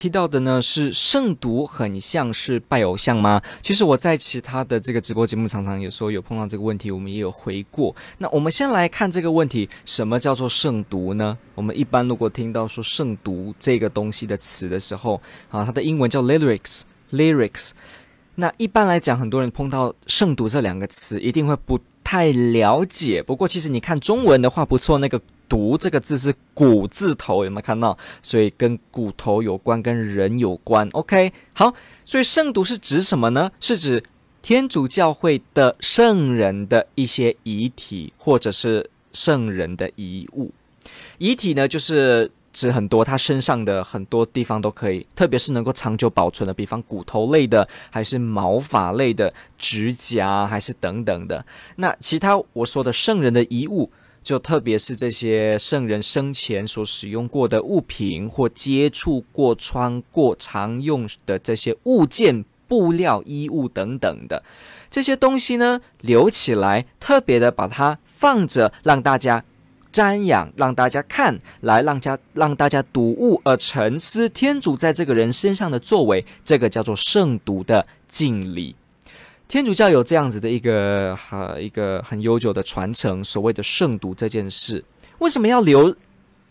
提到的呢是圣读很像是拜偶像吗？其实我在其他的这个直播节目常常有时候有碰到这个问题，我们也有回过。那我们先来看这个问题：什么叫做圣读呢？我们一般如果听到说圣读这个东西的词的时候，啊，它的英文叫 lyrics，lyrics。那一般来讲，很多人碰到圣读这两个词，一定会不太了解。不过其实你看中文的话不错，那个。读这个字是骨字头，有没有看到？所以跟骨头有关，跟人有关。OK，好，所以圣读是指什么呢？是指天主教会的圣人的一些遗体，或者是圣人的遗物。遗体呢，就是指很多他身上的很多地方都可以，特别是能够长久保存的，比方骨头类的，还是毛发类的，指甲，还是等等的。那其他我说的圣人的遗物。就特别是这些圣人生前所使用过的物品，或接触过、穿过、常用的这些物件、布料、衣物等等的这些东西呢，留起来，特别的把它放着，让大家瞻仰，让大家看，来让家让大家读物而沉思天主在这个人身上的作为，这个叫做圣读的敬礼。天主教有这样子的一个哈一个很悠久的传承，所谓的圣毒这件事，为什么要留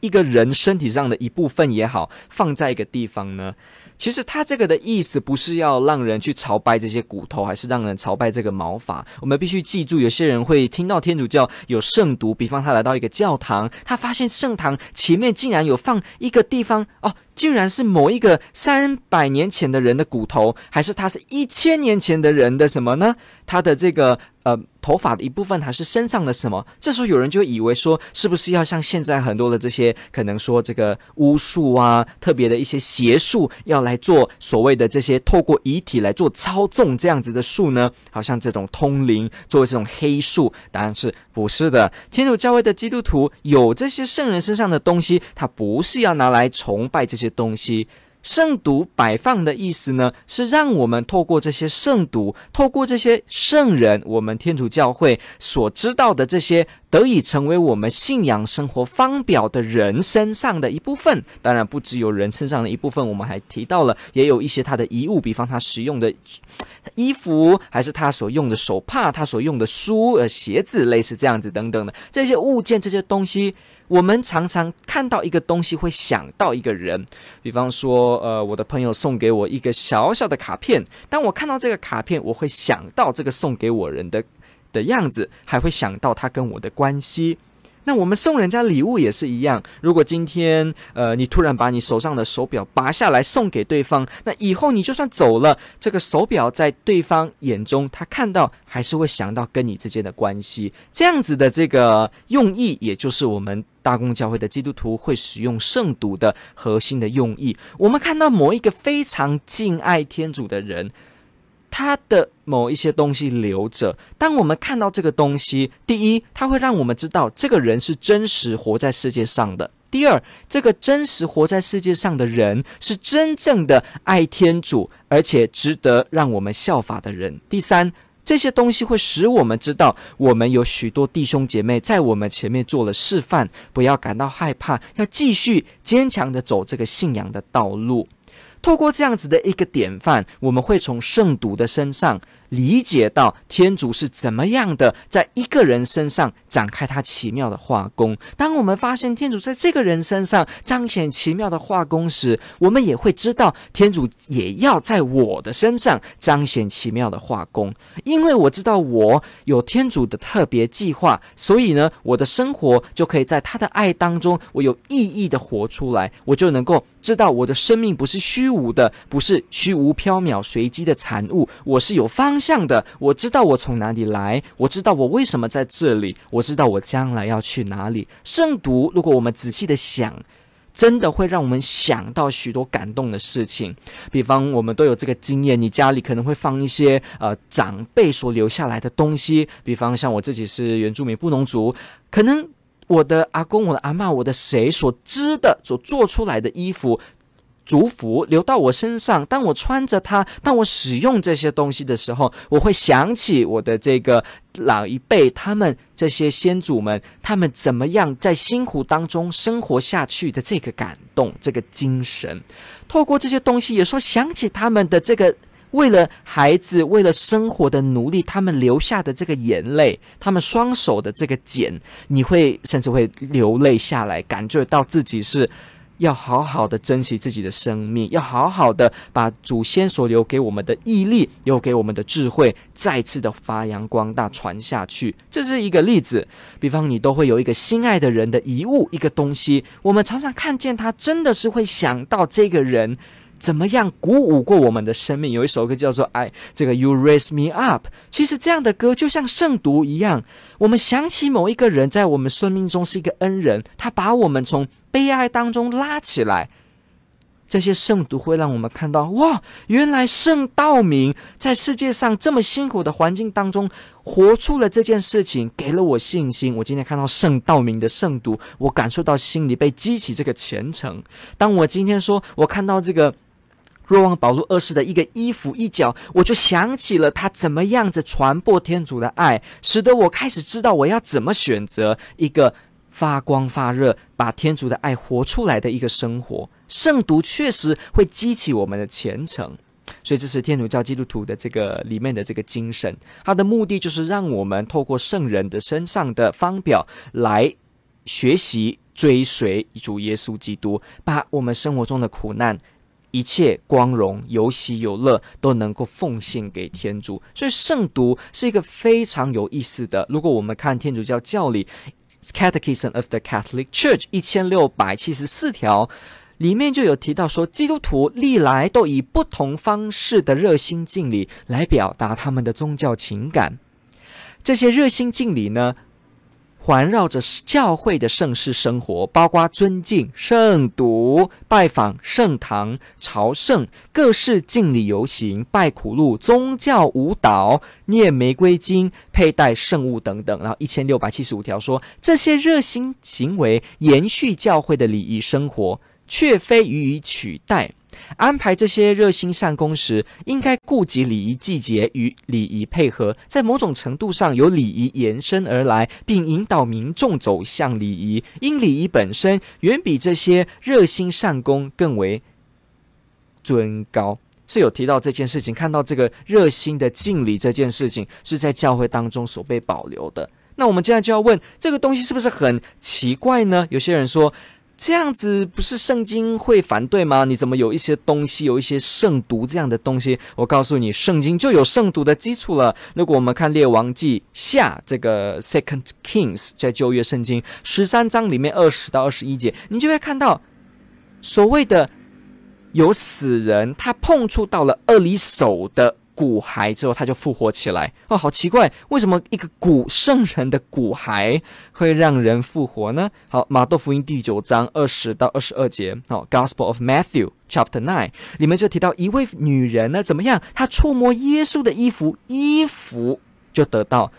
一个人身体上的一部分也好，放在一个地方呢？其实他这个的意思不是要让人去朝拜这些骨头，还是让人朝拜这个毛发。我们必须记住，有些人会听到天主教有圣读，比方他来到一个教堂，他发现圣堂前面竟然有放一个地方哦。竟然是某一个三百年前的人的骨头，还是他是一千年前的人的什么呢？他的这个呃头发的一部分，还是身上的什么？这时候有人就以为说，是不是要像现在很多的这些可能说这个巫术啊，特别的一些邪术，要来做所谓的这些透过遗体来做操纵这样子的术呢？好像这种通灵，作为这种黑术，当然是不是的。天主教会的基督徒有这些圣人身上的东西，他不是要拿来崇拜这。些东西，圣读摆放的意思呢，是让我们透过这些圣读，透过这些圣人，我们天主教会所知道的这些，得以成为我们信仰生活方表的人身上的一部分。当然，不只有人身上的一部分，我们还提到了，也有一些他的遗物，比方他使用的衣服，还是他所用的手帕，他所用的书、呃鞋子，类似这样子等等的这些物件，这些东西。我们常常看到一个东西，会想到一个人。比方说，呃，我的朋友送给我一个小小的卡片。当我看到这个卡片，我会想到这个送给我人的的样子，还会想到他跟我的关系。那我们送人家礼物也是一样。如果今天，呃，你突然把你手上的手表拔下来送给对方，那以后你就算走了，这个手表在对方眼中，他看到还是会想到跟你之间的关系。这样子的这个用意，也就是我们大公教会的基督徒会使用圣读的核心的用意。我们看到某一个非常敬爱天主的人。他的某一些东西留着，当我们看到这个东西，第一，它会让我们知道这个人是真实活在世界上的；第二，这个真实活在世界上的人是真正的爱天主，而且值得让我们效法的人；第三，这些东西会使我们知道，我们有许多弟兄姐妹在我们前面做了示范，不要感到害怕，要继续坚强的走这个信仰的道路。透过这样子的一个典范，我们会从圣徒的身上理解到天主是怎么样的在一个人身上展开他奇妙的画工。当我们发现天主在这个人身上彰显奇妙的画工时，我们也会知道天主也要在我的身上彰显奇妙的画工。因为我知道我有天主的特别计划，所以呢，我的生活就可以在他的爱当中，我有意义的活出来，我就能够知道我的生命不是虚无的，不是虚无缥缈、随机的产物。我是有方向的，我知道我从哪里来，我知道我为什么在这里，我知道我将来要去哪里。圣读，如果我们仔细的想，真的会让我们想到许多感动的事情。比方，我们都有这个经验，你家里可能会放一些呃长辈所留下来的东西，比方像我自己是原住民布农族，可能我的阿公、我的阿嬷、我的谁所织的、所做出来的衣服。祝福流到我身上，当我穿着它，当我使用这些东西的时候，我会想起我的这个老一辈，他们这些先祖们，他们怎么样在辛苦当中生活下去的这个感动，这个精神。透过这些东西，也说想起他们的这个为了孩子、为了生活的努力，他们留下的这个眼泪，他们双手的这个茧，你会甚至会流泪下来，感觉到自己是。要好好的珍惜自己的生命，要好好的把祖先所留给我们的毅力，留给我们的智慧，再次的发扬光大，传下去。这是一个例子。比方，你都会有一个心爱的人的遗物，一个东西，我们常常看见他，真的是会想到这个人。怎么样鼓舞过我们的生命？有一首歌叫做《爱》，这个 You Raise Me Up。其实这样的歌就像圣读一样，我们想起某一个人在我们生命中是一个恩人，他把我们从悲哀当中拉起来。这些圣读会让我们看到，哇，原来圣道明在世界上这么辛苦的环境当中，活出了这件事情，给了我信心。我今天看到圣道明的圣读，我感受到心里被激起这个虔诚。当我今天说，我看到这个。若望保禄二世的一个衣服一角，我就想起了他怎么样子传播天主的爱，使得我开始知道我要怎么选择一个发光发热、把天主的爱活出来的一个生活。圣读确实会激起我们的虔诚，所以这是天主教基督徒的这个里面的这个精神。它的目的就是让我们透过圣人的身上的方表来学习追随主耶稣基督，把我们生活中的苦难。一切光荣、有喜有乐都能够奉献给天主，所以圣读是一个非常有意思的。如果我们看天主教教理《Catechism of the Catholic Church》一千六百七十四条，里面就有提到说，基督徒历来都以不同方式的热心敬礼来表达他们的宗教情感。这些热心敬礼呢，环绕着教会的圣事生活，包括尊敬、圣读、拜访圣堂、朝圣、各式敬礼游行、拜苦路、宗教舞蹈、念玫瑰经、佩戴圣物等等。然后一千六百七十五条说，这些热心行为延续教会的礼仪生活，却非予以取代。安排这些热心善功时，应该顾及礼仪季节与礼仪配合，在某种程度上由礼仪延伸而来，并引导民众走向礼仪。因礼仪本身远比这些热心善功更为尊高，是有提到这件事情。看到这个热心的敬礼这件事情是在教会当中所被保留的。那我们现在就要问，这个东西是不是很奇怪呢？有些人说。这样子不是圣经会反对吗？你怎么有一些东西，有一些圣读这样的东西？我告诉你，圣经就有圣读的基础了。如果我们看列王记下这个 Second Kings 在旧约圣经十三章里面二十到二十一节，你就会看到所谓的有死人，他碰触到了厄里手的。骨骸之后，他就复活起来。哦，好奇怪，为什么一个古圣人的骨骸会让人复活呢？好，马窦福音第九章二十到二十二节，好，Gospel of Matthew Chapter Nine 里面就提到一位女人呢，怎么样？她触摸耶稣的衣服，衣服就得到。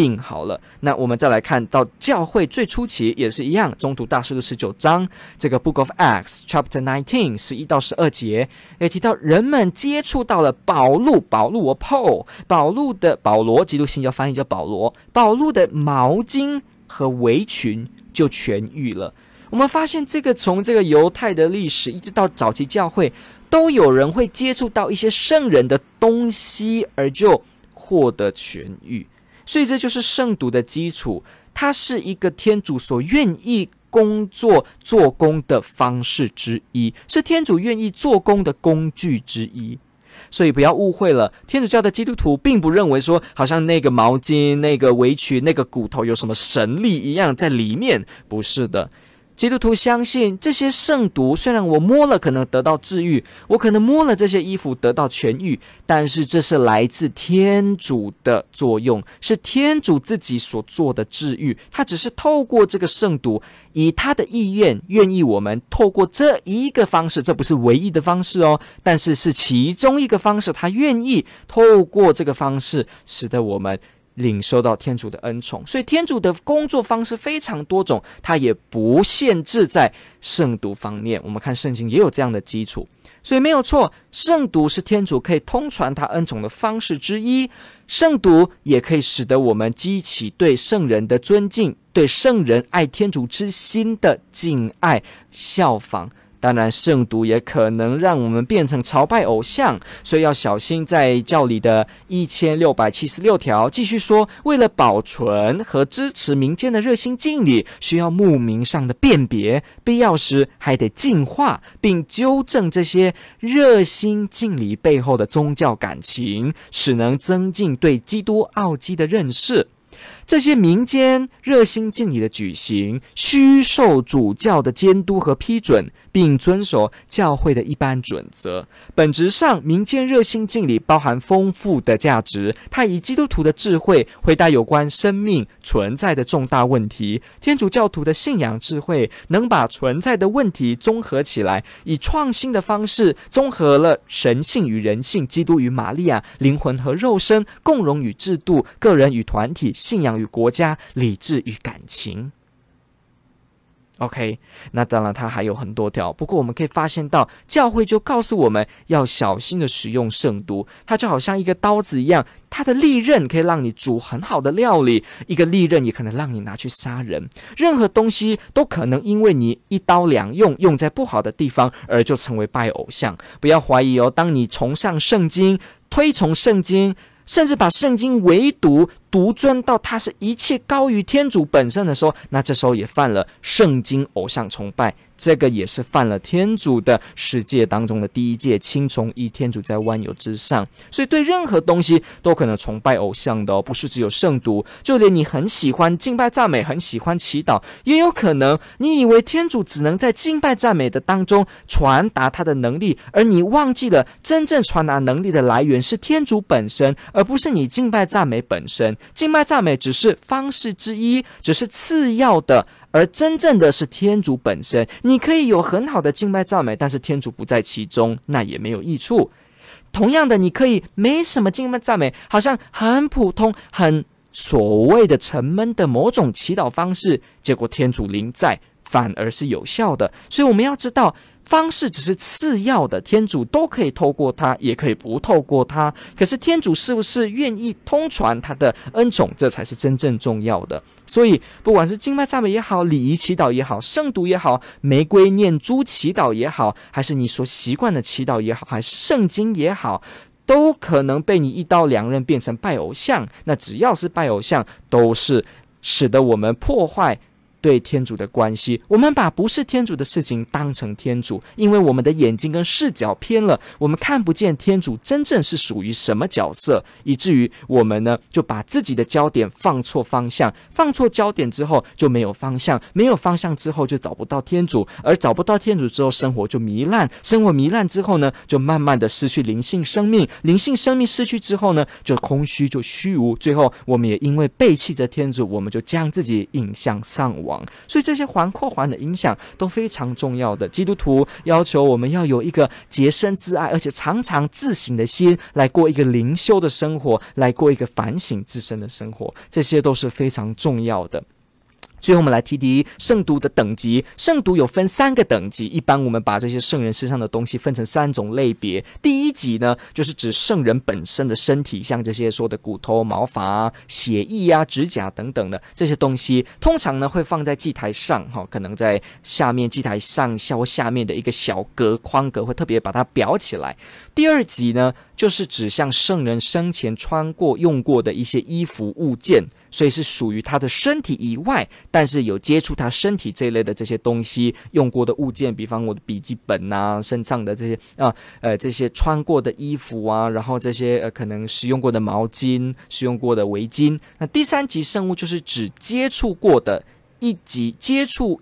病好了，那我们再来看到教会最初期也是一样，中途大事录十九章，这个 Book of Acts Chapter Nineteen 十一到十二节也提到，人们接触到了保禄，保禄我 Paul，保禄的保罗，基督新教翻译叫保罗，保禄的毛巾和围裙就痊愈了。我们发现这个从这个犹太的历史一直到早期教会，都有人会接触到一些圣人的东西，而就获得痊愈。所以这就是圣读的基础，它是一个天主所愿意工作做工的方式之一，是天主愿意做工的工具之一。所以不要误会了，天主教的基督徒并不认为说，好像那个毛巾、那个围裙、那个骨头有什么神力一样在里面，不是的。基督徒相信这些圣毒，虽然我摸了可能得到治愈，我可能摸了这些衣服得到痊愈，但是这是来自天主的作用，是天主自己所做的治愈。他只是透过这个圣毒，以他的意愿，愿意我们透过这一个方式，这不是唯一的方式哦，但是是其中一个方式，他愿意透过这个方式，使得我们。领受到天主的恩宠，所以天主的工作方式非常多种，他也不限制在圣读方面。我们看圣经也有这样的基础，所以没有错，圣读是天主可以通传他恩宠的方式之一。圣读也可以使得我们激起对圣人的尊敬，对圣人爱天主之心的敬爱效仿。当然，圣毒也可能让我们变成朝拜偶像，所以要小心。在教理的一千六百七十六条继续说，为了保存和支持民间的热心敬礼，需要牧民上的辨别，必要时还得净化并纠正这些热心敬礼背后的宗教感情，使能增进对基督奥迹的认识。这些民间热心敬礼的举行，需受主教的监督和批准，并遵守教会的一般准则。本质上，民间热心敬礼包含丰富的价值。它以基督徒的智慧回答有关生命存在的重大问题。天主教徒的信仰智慧能把存在的问题综合起来，以创新的方式综合了神性与人性、基督与玛利亚、灵魂和肉身、共荣与制度、个人与团体、信仰与国家、理智与感情，OK，那当然它还有很多条。不过我们可以发现到，教会就告诉我们要小心的使用圣毒，它就好像一个刀子一样，它的利刃可以让你煮很好的料理，一个利刃也可能让你拿去杀人。任何东西都可能因为你一刀两用，用在不好的地方，而就成为拜偶像。不要怀疑哦，当你崇尚圣经、推崇圣经，甚至把圣经唯独独尊到它是一切高于天主本身的时候，那这时候也犯了圣经偶像崇拜，这个也是犯了天主的世界当中的第一诫，亲从一天主在万有之上。所以对任何东西都可能崇拜偶像的哦，不是只有圣毒，就连你很喜欢敬拜赞美，很喜欢祈祷，也有可能你以为天主只能在敬拜赞美的当中传达他的能力，而你忘记了真正传达能力的来源是天主本身，而不是你敬拜赞美本身。敬拜赞美只是方式之一，只是次要的，而真正的是天主本身。你可以有很好的敬拜赞美，但是天主不在其中，那也没有益处。同样的，你可以没什么敬拜赞美，好像很普通、很所谓的沉闷的某种祈祷方式，结果天主临在，反而是有效的。所以我们要知道。方式只是次要的，天主都可以透过他，也可以不透过他。可是天主是不是愿意通传他的恩宠，这才是真正重要的。所以，不管是经脉赞美也好，礼仪祈祷也好，圣读也好，玫瑰念珠祈祷也好，还是你所习惯的祈祷也好，还是圣经也好，都可能被你一刀两刃变成拜偶像。那只要是拜偶像，都是使得我们破坏。对天主的关系，我们把不是天主的事情当成天主，因为我们的眼睛跟视角偏了，我们看不见天主真正是属于什么角色，以至于我们呢就把自己的焦点放错方向，放错焦点之后就没有方向，没有方向之后就找不到天主，而找不到天主之后，生活就糜烂，生活糜烂之后呢，就慢慢的失去灵性生命，灵性生命失去之后呢，就空虚就虚无，最后我们也因为背弃着天主，我们就将自己引向丧亡。所以这些环扩环的影响都非常重要的。基督徒要求我们要有一个洁身自爱，而且常常自省的心，来过一个灵修的生活，来过一个反省自身的生活，这些都是非常重要的。最后，我们来提提圣毒的等级。圣毒有分三个等级，一般我们把这些圣人身上的东西分成三种类别。第一级呢，就是指圣人本身的身体，像这些说的骨头、毛发、血液啊、指甲等等的这些东西，通常呢会放在祭台上，哈，可能在下面祭台上下或下面的一个小格框格，会特别把它裱起来。第二级呢，就是指向圣人生前穿过、用过的一些衣服物件。所以是属于他的身体以外，但但是有接触他身体这一类的这些东西用过的物件，比方我的笔记本啊，身上的这些啊，呃，这些穿过的衣服啊，然后这些呃可能使用过的毛巾、使用过的围巾。那第三级圣物就是指接触过的一级接触。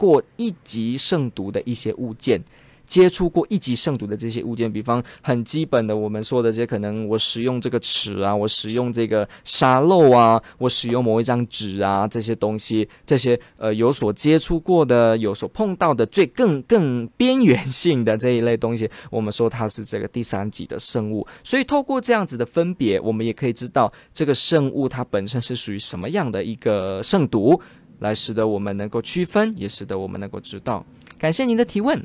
过一级圣毒的一些物件。接触过一级圣毒的这些物件，比方很基本的，我们说的这些，可能我使用这个尺啊，我使用这个沙漏啊，我使用某一张纸啊，这些东西，这些呃有所接触过的、有所碰到的最更更边缘性的这一类东西，我们说它是这个第三级的圣物。所以透过这样子的分别，我们也可以知道这个圣物它本身是属于什么样的一个圣毒，来使得我们能够区分，也使得我们能够知道。感谢您的提问。